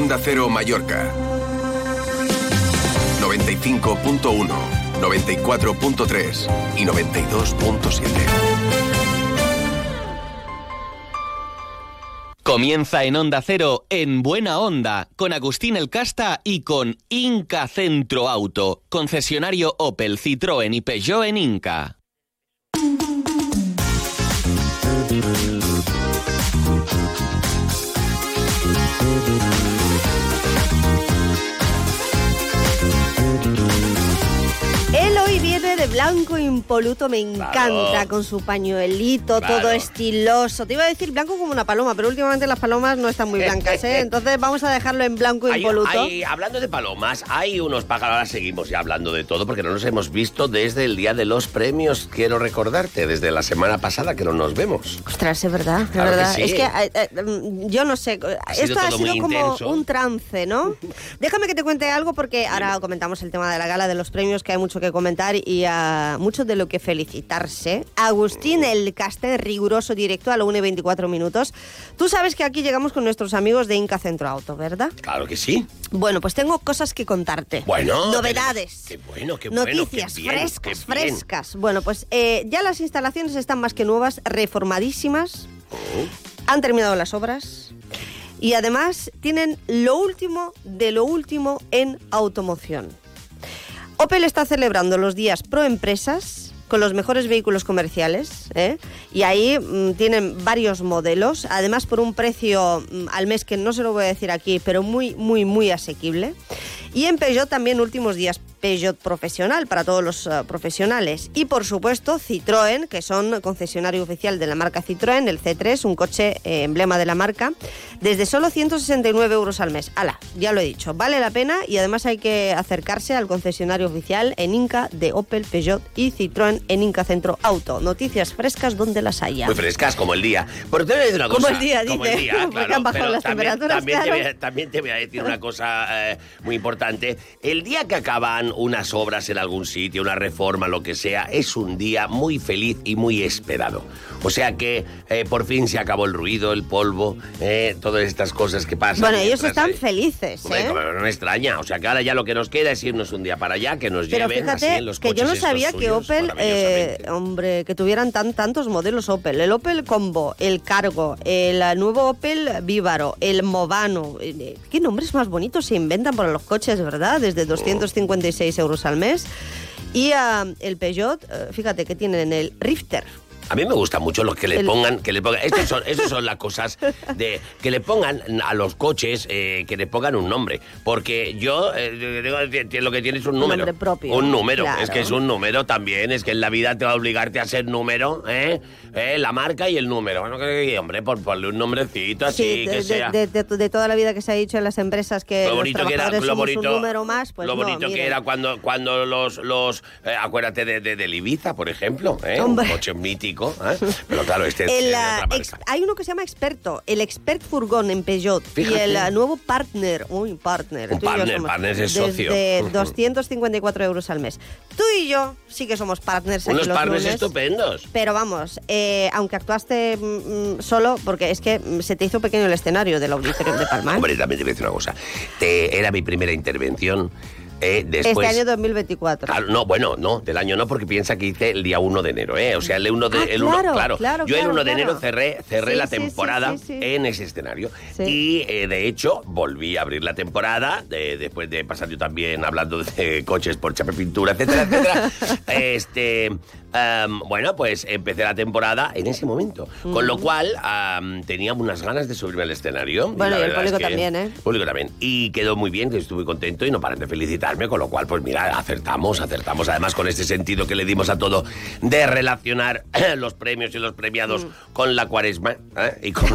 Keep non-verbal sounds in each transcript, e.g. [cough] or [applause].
Onda Cero Mallorca. 95.1, 94.3 y 92.7. Comienza en Onda Cero, en Buena Onda, con Agustín El Casta y con Inca Centro Auto, concesionario Opel, Citroën y Peugeot en Inca. Blanco impoluto, me encanta, con su pañuelito, Claro. todo estiloso. Te iba a decir blanco como una paloma, pero últimamente las palomas no están muy blancas, ¿eh? [laughs] Entonces vamos a dejarlo en blanco Hay- impoluto. hay- hablando de palomas, hay unos pájaros, ahora seguimos ya hablando de todo, porque no nos hemos visto desde el día de los premios, quiero recordarte, desde la semana pasada que no nos vemos. Ostras, es verdad, es Claro que verdad. sí. Es que eh, eh, mm, yo no sé, Ha sido esto ha sido como intenso. un trance, ¿no? [laughs] Déjame que te cuente algo porque ahora comentamos el tema de la gala de los premios, que hay mucho que comentar y ah, mucho de lo que felicitarse. Agustín, el castel riguroso directo a la 1 y 24 minutos. Tú sabes que aquí llegamos con nuestros amigos de Inca Centro Auto, ¿verdad? Claro que sí. Bueno, pues tengo cosas que contarte. Bueno. Novedades. Qué bueno, qué bueno. Noticias qué bien, frescas, qué bien. frescas. Bueno, pues eh, ya las instalaciones están más que nuevas, reformadísimas. Oh. Han terminado las obras. Y además tienen lo último de lo último en automoción. Opel está celebrando los días pro empresas con los mejores vehículos comerciales ¿eh? y ahí mm, tienen varios modelos, además por un precio mm, al mes que no se lo voy a decir aquí, pero muy, muy, muy asequible. Y en Peugeot también últimos días Peugeot profesional para todos los eh, profesionales. Y por supuesto Citroën, que son concesionario oficial de la marca Citroën, el C3, un coche eh, emblema de la marca, desde solo 169 euros al mes. Ala, ya lo he dicho, vale la pena y además hay que acercarse al concesionario oficial en Inca de Opel, Peugeot y Citroën en Inca Centro Auto. Noticias frescas donde las haya. Muy frescas, como el día. Pero te voy a decir una Como cosa. el día, Como dice, el día, [laughs] claro. han bajado pero las también, temperaturas, También, te claro. voy a, también te voy a decir una cosa eh, muy importante. El día que acaban unas obras en algún sitio, una reforma, lo que sea, es un día muy feliz y muy esperado. O sea que eh, por fin se acabó el ruido, el polvo, eh, todas estas cosas que pasan. Bueno, ellos mientras, están eh, felices, Hombre, ¿eh? como no me extraña. O sea que ahora ya lo que nos queda es irnos un día para allá, que nos Pero lleven así fíjate en los que yo coches no estos sabía que Opel, eh, hombre, que tuvieran tan tantos modelos Opel. El Opel Combo, el Cargo, el nuevo Opel Vívaro, el Movano. eh, ¿Qué nombres más bonitos se inventan para los coches, verdad? Desde 256 euros al mes. Y ah, el Peugeot, eh, fíjate que tienen el Rifter. A mí me gusta mucho los que le pongan, que le pongan, estos son, estos son las cosas de que le pongan a los coches, eh, que le pongan un nombre, porque yo eh, lo que tiene es un número, nombre propio, un número, claro. es que es un número también, es que en la vida te va a obligarte a ser número, ¿eh? Eh, la marca y el número, bueno, que, hombre, por ponle un nombrecito así Sí, que sea. de- de- de toda la vida que se ha dicho en las empresas que lo los bonito que era, lo bonito, un número más, pues lo no, bonito que era cuando, cuando los, los eh, acuérdate de, de, del Ibiza, por ejemplo, un coche mítico, ¿eh? pero claro, este es El, de ex- marca. hay uno que se llama Experto, el Expert Furgón en Peugeot Fíjate. y el ah, nuevo Partner, uy, Partner. Un tú y yo partner, somos partner es socio. 254 euros al mes. Tú y yo sí que somos partners aquí Unos los partners lunes. estupendos. Pero vamos, eh, aunque actuaste mm, mm, solo, porque es que mm, se te hizo pequeño el escenario del auditorio de Palma. Hombre, también te voy a decir una cosa. Te- era mi primera intervención. Eh, después, este año 2024. Claro, no, bueno, no, del año no, porque piensa que hice el día 1 de enero, ¿eh? O sea, el 1 de, Ah, el claro, claro, claro, Yo el claro, 1 de enero cerré, cerré Sí, la temporada sí, sí. en ese escenario. Sí. Y, eh, de hecho, volví a abrir la temporada, de- después de pasar yo también hablando de coches por chapa pintura, etcétera, etcétera. [laughs] este, am, bueno, pues empecé la temporada en ese momento. Con lo cual, am, tenía unas ganas de subirme al escenario. Bueno, y el es público que- también, ¿eh? el público también. Y quedó muy bien, que estuve muy contento y no paran de felicitarme, con lo cual, pues mira, acertamos, acertamos. Además, con este sentido que le dimos a todo de relacionar [clears throat] los premios y los premiados con la cuaresma ¿eh? y con.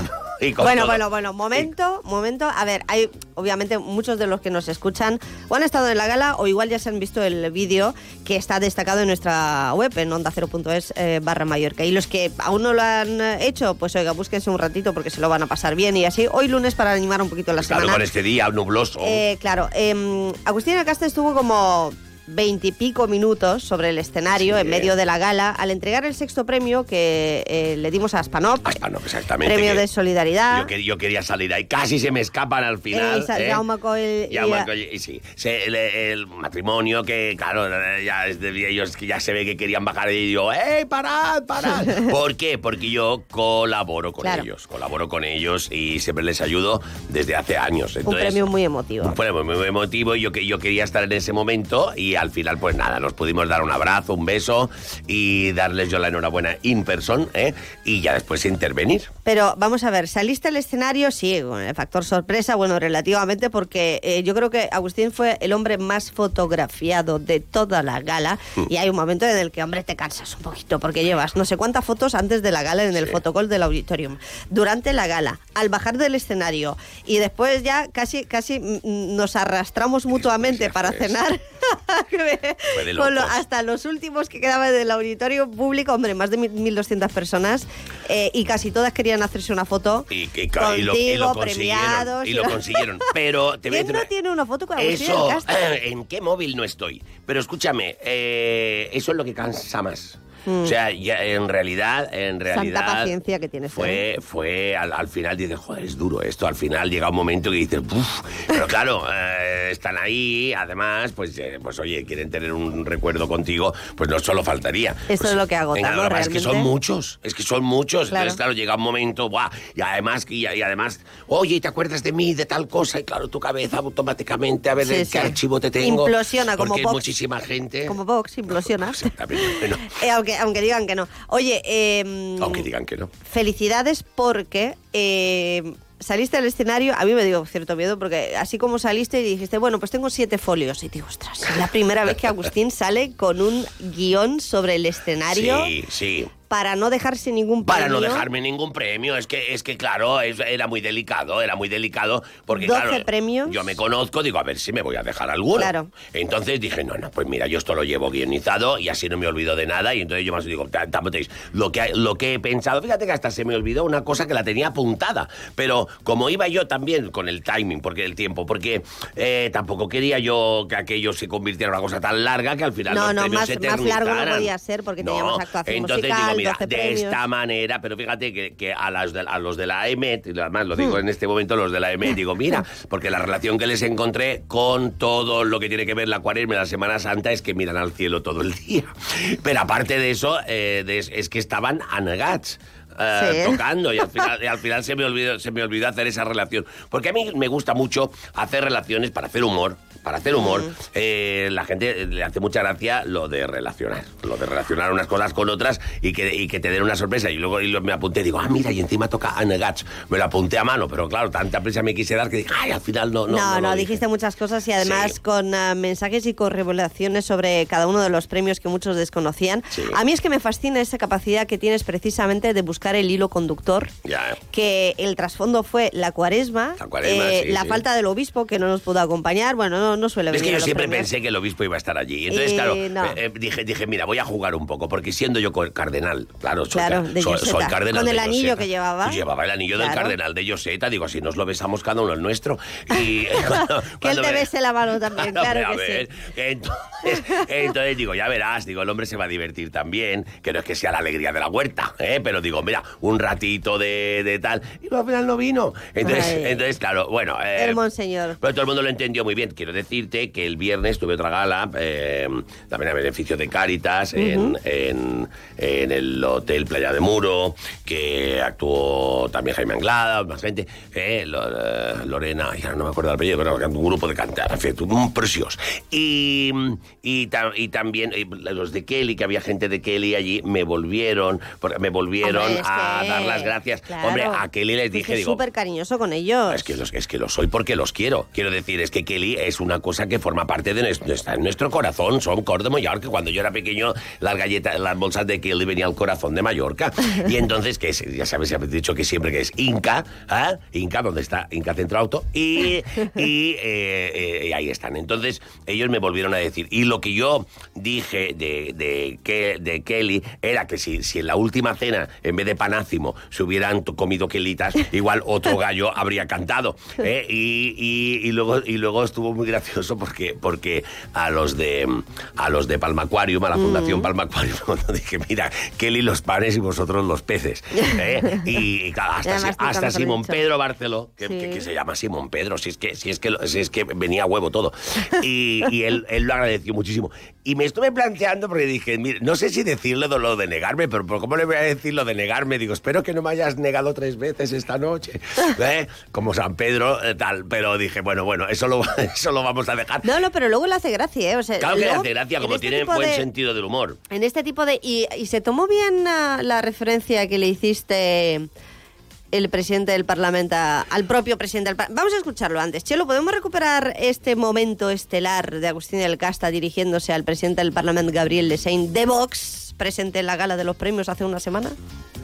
Y con. Bueno, todo. bueno, bueno, momento, momento. A ver, hay obviamente muchos de los que nos escuchan o han estado en la gala o igual ya se han visto el vídeo que está destacado en nuestra web en onda0.es eh, barra Mallorca. Y los que aún no lo han hecho, pues oiga, búsquense un ratito porque se lo van a pasar bien y así. Hoy lunes para animar un poquito la Claro, semana. con este día nubloso. Eh, claro, eh, Agustín Acasta estuvo como veintipico minutos sobre el escenario Sí. en medio de la gala al entregar el sexto premio que eh, le dimos a Aspanop, Hasta no, exactamente. premio de solidaridad. Yo, que- yo quería salir ahí, casi se me escapan al final. Eh, y Sa- ¿eh? Jaume Coll y Jaume Coll, y sí. Se- el, el matrimonio que, claro, ya ellos que ya se ve que querían bajar y yo, ¡eh, parad, parad! [laughs] ¿Por qué? Porque yo colaboro con Claro. ellos, colaboro con ellos y siempre les ayudo desde hace años. un Entonces, premio muy emotivo. un premio muy emotivo y yo, que- yo quería estar en ese momento y al final pues nada, nos pudimos dar un abrazo, un beso y darles yo la enhorabuena in person ¿eh? y ya después intervenir. Pero vamos a ver, saliste al escenario, sí, con el factor sorpresa, bueno, relativamente, porque eh, yo creo que Agustín fue el hombre más fotografiado de toda la gala Hmm. y hay un momento en el que, hombre, te cansas un poquito porque llevas no sé cuántas fotos antes de la gala en el Sí. fotocall del auditorium, durante la gala, al bajar del escenario y después ya casi, casi mm, mm, nos arrastramos mutuamente para cenar [laughs] [laughs] con lo- locos. hasta los últimos que quedaban del auditorio público, hombre, más de mil- 1.200 personas eh, y casi todas querían hacerse una foto Y, y- y contigo, lo, y lo consiguieron. premiados. Y lo consiguieron. Pero te ¿Quién no una- tiene una foto con Eso? [clears throat] ¿en qué móvil no estoy? Pero escúchame, eh, eso es lo que cansa más. O sea, ya en realidad, en realidad... paciencia que tienes, Fue, fue al, al final dices, joder, es duro esto. Al final llega un momento que dices, "Uf". Pero claro, [laughs] eh, están ahí, además, pues, eh, pues oye, quieren tener un recuerdo contigo, pues no solo faltaría. Eso Pues, es lo que agota, venga, ¿no? lo que pasa Es que son muchos, es que son muchos. Claro. Entonces, claro, llega un momento, ¡buah! Y además, y, y además, oye, ¿te acuerdas de mí, de tal cosa? Y claro, tu cabeza automáticamente, a ver Sí, qué archivo te tengo. Implosiona como Vox. muchísima gente. Como Vox, implosiona. Exactamente. [laughs] Eh, aunque, aunque digan que no. Oye, eh, aunque digan que no. felicidades porque eh, saliste al escenario, a mí me dio cierto miedo porque así como saliste y dijiste, bueno, pues tengo siete folios y digo, ostras, es la primera vez que Agustín sale con un guion sobre el escenario Sí, sí. Para no dejarse ningún Para no premio. dejarme ningún premio, es que, es que claro, es- era muy delicado, era muy delicado, porque 12 claro, premios. yo me conozco, digo, a ver si me voy a dejar alguno. Claro. Entonces dije, no, no, pues mira, yo esto lo llevo guionizado y así no me olvido de nada, y entonces yo más digo, "Ta- tapotéis, lo que, lo que he pensado, fíjate que hasta se me olvidó una cosa que la tenía apuntada, pero como iba yo también con el timing, porque el tiempo, porque eh, tampoco quería yo que aquello se convirtiera en una cosa tan larga que al final No, los no, premios más- se más largo no podía ser porque teníamos actuación entonces musical, digo, mira, 12 de premios. esta manera, pero fíjate que, que a, las de- a los de la EMET, y además lo Hmm. digo en este momento, los de la EMET, digo, mira, [laughs] porque la relación que les encontré con todo lo que tiene que ver la cuaresma y la Semana Santa es que miran al cielo todo el día. Pero aparte de eso, eh, de- es que estaban anegats. eh, Sí. tocando y al final, [laughs] y al final se, me olvidó, se me olvidó hacer esa relación. Porque a mí me gusta mucho hacer relaciones para hacer humor. Para hacer humor, eh, la gente le hace mucha gracia lo de relacionar. Lo de relacionar unas cosas con otras y que, y que te den una sorpresa. Y luego y lo- me apunté y digo, ah, mira, y encima toca Anegats. Me lo apunté a mano, pero claro, tanta prisa me quise dar que dije, ay, al final no. No, No, no, dije". dijiste muchas cosas y además Sí. con ah, mensajes y con revelaciones sobre cada uno de los premios que muchos desconocían. Sí. A mí es que me fascina esa capacidad que tienes precisamente de buscar el hilo conductor. Ya. Que el trasfondo fue la cuaresma, La cuaresma, eh, sí, la falta del obispo que no nos pudo acompañar. Bueno, no, no suele Es que venir yo siempre premios. pensé que el obispo iba a estar allí. Entonces, Eh, claro, no. eh, eh, dije, dije, mira, voy a jugar un poco, porque siendo yo cardenal, claro, soy, Claro, de soy, cardenal Con el de anillo que llevaba. Llevaba el anillo del cardenal de Joseta, digo, así nos lo besamos cada uno el nuestro. Y [laughs] [laughs] cuando- Que él te me- bese la mano también, [laughs] claro que ver, sí. Entonces, entonces digo, ya verás, digo, el hombre se va a divertir también, que no es que sea la alegría de la huerta, ¿eh? pero digo, mira, un ratito de, de tal, y al final no vino. Entonces, Ay. entonces claro, bueno. El monseñor. pero todo el mundo lo entendió muy bien. Quiero decirte que el viernes tuve otra gala, eh, también a beneficio de Cáritas, en, en- en el Hotel Playa de Muro, que actuó también Jaime Anglada, más gente, eh, eh, Lorena, ya no me acuerdo del apellido, pero un grupo de cantar, en fin, un precioso. Y, y, y también eh, los de Kelly, que había gente de Kelly allí, me volvieron, me volvieron Hombre, es a que- dar las gracias. claro. Hombre, a Kelly les dije, Fuiste digo, súper cariñoso con ellos. es que, los, es que lo soy porque los quiero. Quiero decir, es que Kelly es una cosa que forma parte de nuestro, está en nuestro corazón. Son cor de Mallorca. Cuando yo era pequeño, las galletas, las bolsas de Kelly venían al corazón de Mallorca. [laughs] Y entonces, que es, ya sabes, ya he dicho que siempre que es Inca, ¿ah? Inca, donde está Inca Centro Auto, y, [laughs] y, eh, eh, ahí están. Entonces, ellos me volvieron a decir. Y lo que yo dije de, de, Kelly era que si, si en la última cena, en vez de panácimo se hubieran comido quelitas, [laughs] igual otro gallo habría cantado. ¿eh? Y, y- y luego, y luego estuvo muy gracioso porque, porque a los de a los de Palmaquarium, a la Fundación Palmaquarium, [laughs] cuando dije, mira, Kelly los panes y vosotros los peces. [laughs] ¿eh? Y, y claro, hasta, hasta Simón. Pedro Barceló, que, Sí. que- que se llama Simón Pedro, si es que, si es que, si es que venía a huevo todo. [laughs] Y, y él, él lo agradeció muchísimo. Y me estuve planteando porque dije, mire, no sé si decirle de lo de negarme, pero ¿por ¿cómo le voy a decir lo de negarme? Digo, espero que no me hayas negado tres veces esta noche. ¿eh? Como San Pedro, eh, tal. Pero dije, bueno, bueno, eso lo, eso lo vamos a dejar. No, no, pero luego le hace gracia, ¿eh? O sea, Claro que le hace gracia, como este tiene buen de- sentido del humor. En este tipo de... Y, y se tomó bien ah, la referencia que le hiciste el presidente del Parlamento al propio presidente del Parlamento. Vamos a escucharlo antes. Chelo, ¿podemos recuperar este momento estelar de Agustín del Casta dirigiéndose al presidente del Parlamento, Gabriel Lesein, de Vox, presente en la gala de los premios hace una semana?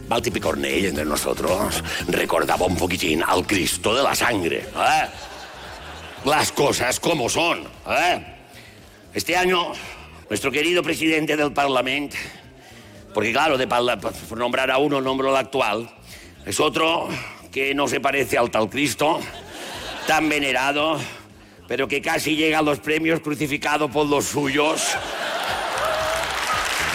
Balti Picornell entre nosotros recordaba un poquitín al Cristo de la sangre. ¿eh? Las cosas como son. ¿eh? Este año, nuestro querido presidente del Parlamento, porque claro, de por nombrar a uno, nombro al actual, es otro que no se parece al tal Cristo, tan venerado, pero que casi llega a los premios crucificado por los suyos.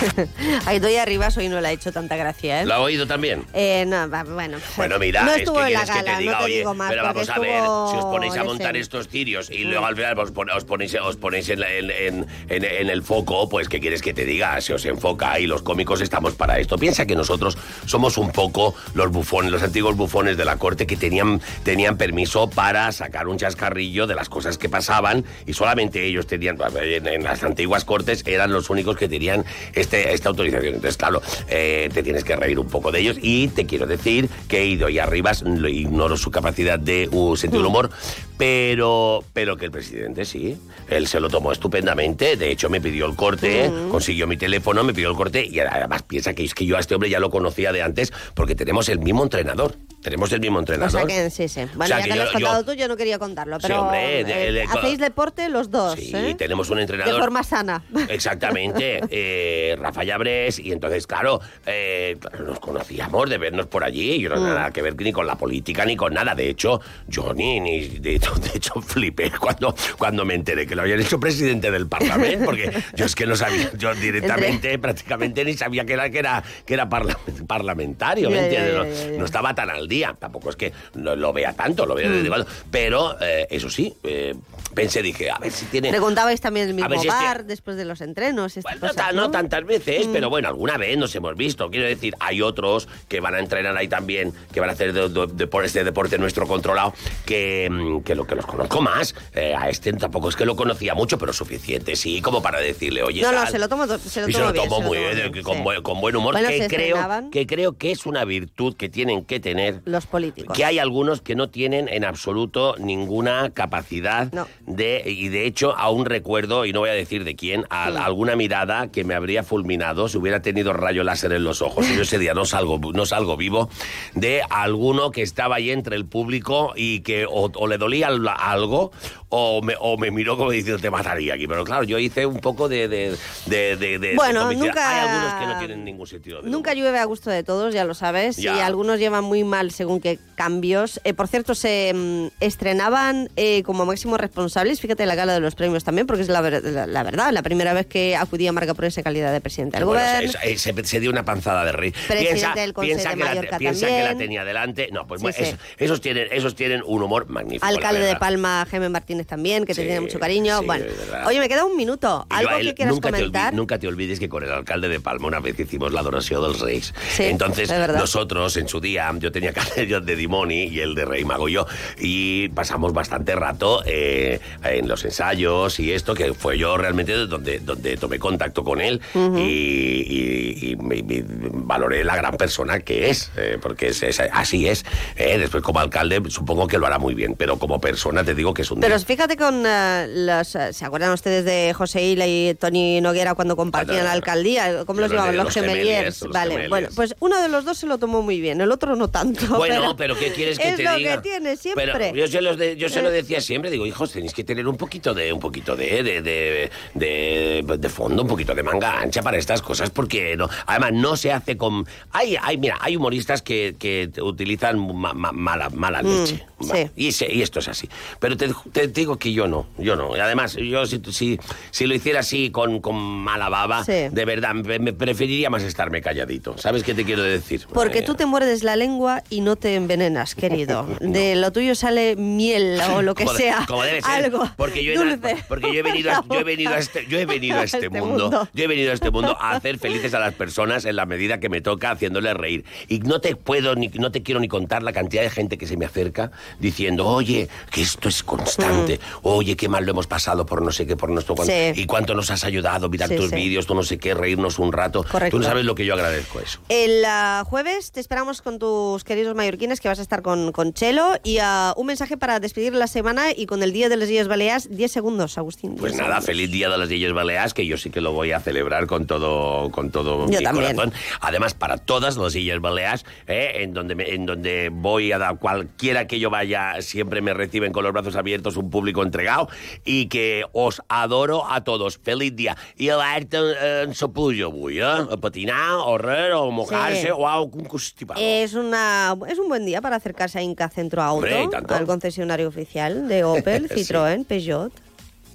[laughs] Ahí doy arriba, hoy no le ha hecho tanta gracia, ¿eh? ¿Lo ha oído también? Eh, no, bueno. Bueno, mira, no es que estuvo en la quieres que gala, te diga, no te oye, digo más. pero vamos a ver, estuvo si os ponéis a ese- montar estos tirios y luego al final os, pon- os ponéis, os ponéis en, en- en- en- el foco, pues ¿qué quieres que te diga? Se os enfoca y los cómicos estamos para esto. Piensa que nosotros somos un poco los bufones, los antiguos bufones de la corte que tenían, tenían permiso para sacar un chascarrillo de las cosas que pasaban y solamente ellos tenían, en, en las antiguas cortes eran los únicos que tenían este, esta autorización. Entonces, claro, eh, te tienes que reír un poco de ellos y te quiero decir que he ido y Arribas, lo ignoro su capacidad de uh, sentido del humor, pero, pero que el presidente sí, él se lo tomó estupendamente, de hecho me pidió el corte, consiguió mi teléfono, me pidió el corte y además piensa que es que yo a este hombre ya lo conocía de antes porque tenemos el mismo entrenador, tenemos el mismo O entrenador. sea que sí, sí. Bueno, sea ya que que, lo has contado yo- tú, yo no quería contarlo, Sí, pero hombre, de- eh, hacéis deporte los dos, Sí, ¿eh? tenemos un entrenador. De forma sana. Exactamente, [laughs] eh, Rafa Llabrés, y entonces, claro, eh, nos conocíamos de vernos por allí, yo no Mm. tenía nada que ver ni con la política ni con nada. De hecho, yo ni, ni de, hecho, de hecho, flipé cuando, cuando me enteré que lo habían hecho presidente del Parlamento, porque yo es que no sabía, yo [laughs] directamente, prácticamente ni sabía que era, que era, que era parla- parlamentario, ¿me entiendes? No- estaba tan al día. Tampoco es que lo, lo vea tanto, lo veo Mm. desde cuando. Pero, eh, eso sí, eh, pensé, dije, a ver si tiene. Preguntabais también el mismo ver si es que- bar después de los entrenos. Bueno, no, cosas, ta- ¿no? no tantas veces, Mm. pero bueno, alguna vez nos hemos visto. Quiero decir, hay otros que van a entrenar ahí también, que van a hacer de, de- este deporte nuestro controlado, que, mm, que lo que los conozco más. Eh, a este tampoco es que lo conocía mucho, pero suficiente, sí, como para decirle, oye, No, no, se lo tomo, se lo y se tomo bien, tomó se lo muy tomo bien, bien, con, sí. buen, con buen humor, Bueno, que, creo, estrenaban. que creo que es una virtud que tienen que tener Los políticos. que hay algunos que no tienen en absoluto ninguna capacidad No. De y de hecho aún recuerdo y no voy a decir de quién a, Sí. alguna mirada que me habría fulminado si hubiera tenido rayo láser en los ojos y yo ese día no salgo no salgo vivo de alguno que estaba ahí entre el público y que o, o le dolía al- algo o me, o me miró como diciendo te mataría aquí pero claro yo hice un poco de de, de, de- de- de Bueno, nunca- hay algunos que no tienen ningún sentido del Nunca llueve a gusto de todos, ya lo sabes, Ya. y algunos llevan muy mal según qué cambios. Eh, por cierto, se mm, estrenaban eh, como máximos responsables, fíjate, la gala de los premios también, porque es la, ver- la- la verdad, la primera vez que acudía Marca por esa calidad de presidente del Bueno, gobierno. se, se- se- se dio una panzada de rey. Piensa del piensa de que, la, piensa que la tenía delante. No, pues Sí, bueno, sí. esos, tienen, esos tienen un humor magnífico. Alcalde de. Palma, Jaime Martínez también, que te Sí, tiene mucho cariño. bueno, oye, me queda un minuto. ¿Algo él que quieras nunca te, comentar? olvi- nunca te olvides que con el alcalde de Palma una vez hicimos la adoración del. Sí, Entonces, nosotros en su día, yo tenía [laughs] yo de Dimoni y el de Rey Mago yo, y pasamos bastante rato eh, en los ensayos y esto, que fue yo realmente donde, donde tomé contacto con él y, y- y me- me valoré la gran persona que es, eh, porque es, es- así es. eh. Después, como alcalde, supongo que lo hará muy bien, pero como persona te digo que es un Pero fíjate con eh, los... eh, ¿Se acuerdan ustedes de José Hila y Tony Noguera cuando compartían Ah, no, la alcaldía? ¿Cómo los llamaban? Los, los gemeliers. Vale, gemeliers. bueno, pues uno de los dos se lo tomó muy bien, el otro no tanto. Bueno, pero, ¿qué quieres que es te lo diga? que tiene siempre. Pero yo se, los de- yo se lo decía siempre, digo, hijos, tenéis que tener un poquito de, un poquito de, de, de, de- de fondo, un poquito de manga ancha para estas cosas, porque no, además no se hace con, hay, hay, mira, hay humoristas que, que utilizan ma- ma- mala, mala leche, sí. Y, se- y esto es así, pero te, te digo que yo no, yo no, además yo si, si, si lo hiciera así con, con mala baba, Sí. de verdad me, me preferiría más estarme calladito, ¿sabes qué te quiero decir? Porque Eh, tú te muerdes la lengua y no te envenenas, querido. [laughs] De lo tuyo sale miel o lo que Como sea. como debe ser, Algo porque yo he, dulce. porque yo he [laughs] venido a, yo he venido a este yo he venido a este, mundo, yo he venido a este mundo a hacer [laughs] felices a las personas en la medida que me toca haciéndoles reír y no te puedo ni no te quiero ni contar la cantidad de gente que se me acerca diciendo oye que esto es constante oye qué mal lo hemos pasado por no sé qué por nuestro cuánto, Mm. Sí. y cuánto nos has ayudado mirar Sí, tus sí. vídeos tú no sé qué reírnos un rato Correcto. tú no sabes lo que yo agradezco eso El ah, jueves te esperamos con tus queridos mallorquines que vas a estar con, con Chelo y ah, un mensaje para despedir la semana y con el Día de las Illes Baleares, 10 segundos, Agustín. Pues 10 nada, segundos. feliz día de las Illes Baleares, que yo sí que lo voy a celebrar con todo, con todo Yo mi también. corazón. Además, para todas las Illes Baleares, ¿eh? en, donde me- en donde voy a dar cualquiera que yo vaya, siempre me reciben con los brazos abiertos, un público entregado, y que os adoro a todos. Feliz día. I alerta en Sapullo avui, eh? A patinar, o res, o mojar-se, Sí. o algun constipat. Es, una, es un buen día para acercarse a Inca Centro Auto, Hombre, al concesionario oficial de Opel, [laughs] Sí. Citroën, Peugeot.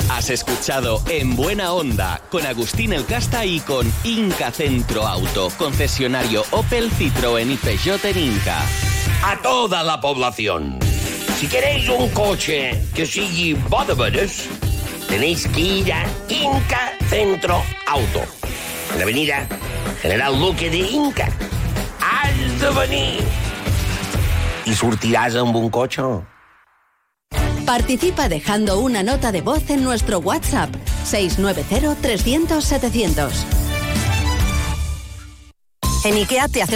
Has escuchado En Buena Onda con Agustín El Casta y con Inca Centro Auto, concesionario Opel, Citroën y Peugeot en Inca. a toda la población. Si queréis un coche que sigui bo de veres, tenéis que ir a Inca Centro Auto. En la avenida General Luque de Inca. Has de venir. I sortiràs amb un cotxe. Participa dejando una nota de voz en nuestro WhatsApp 690 300 700. En IKEA te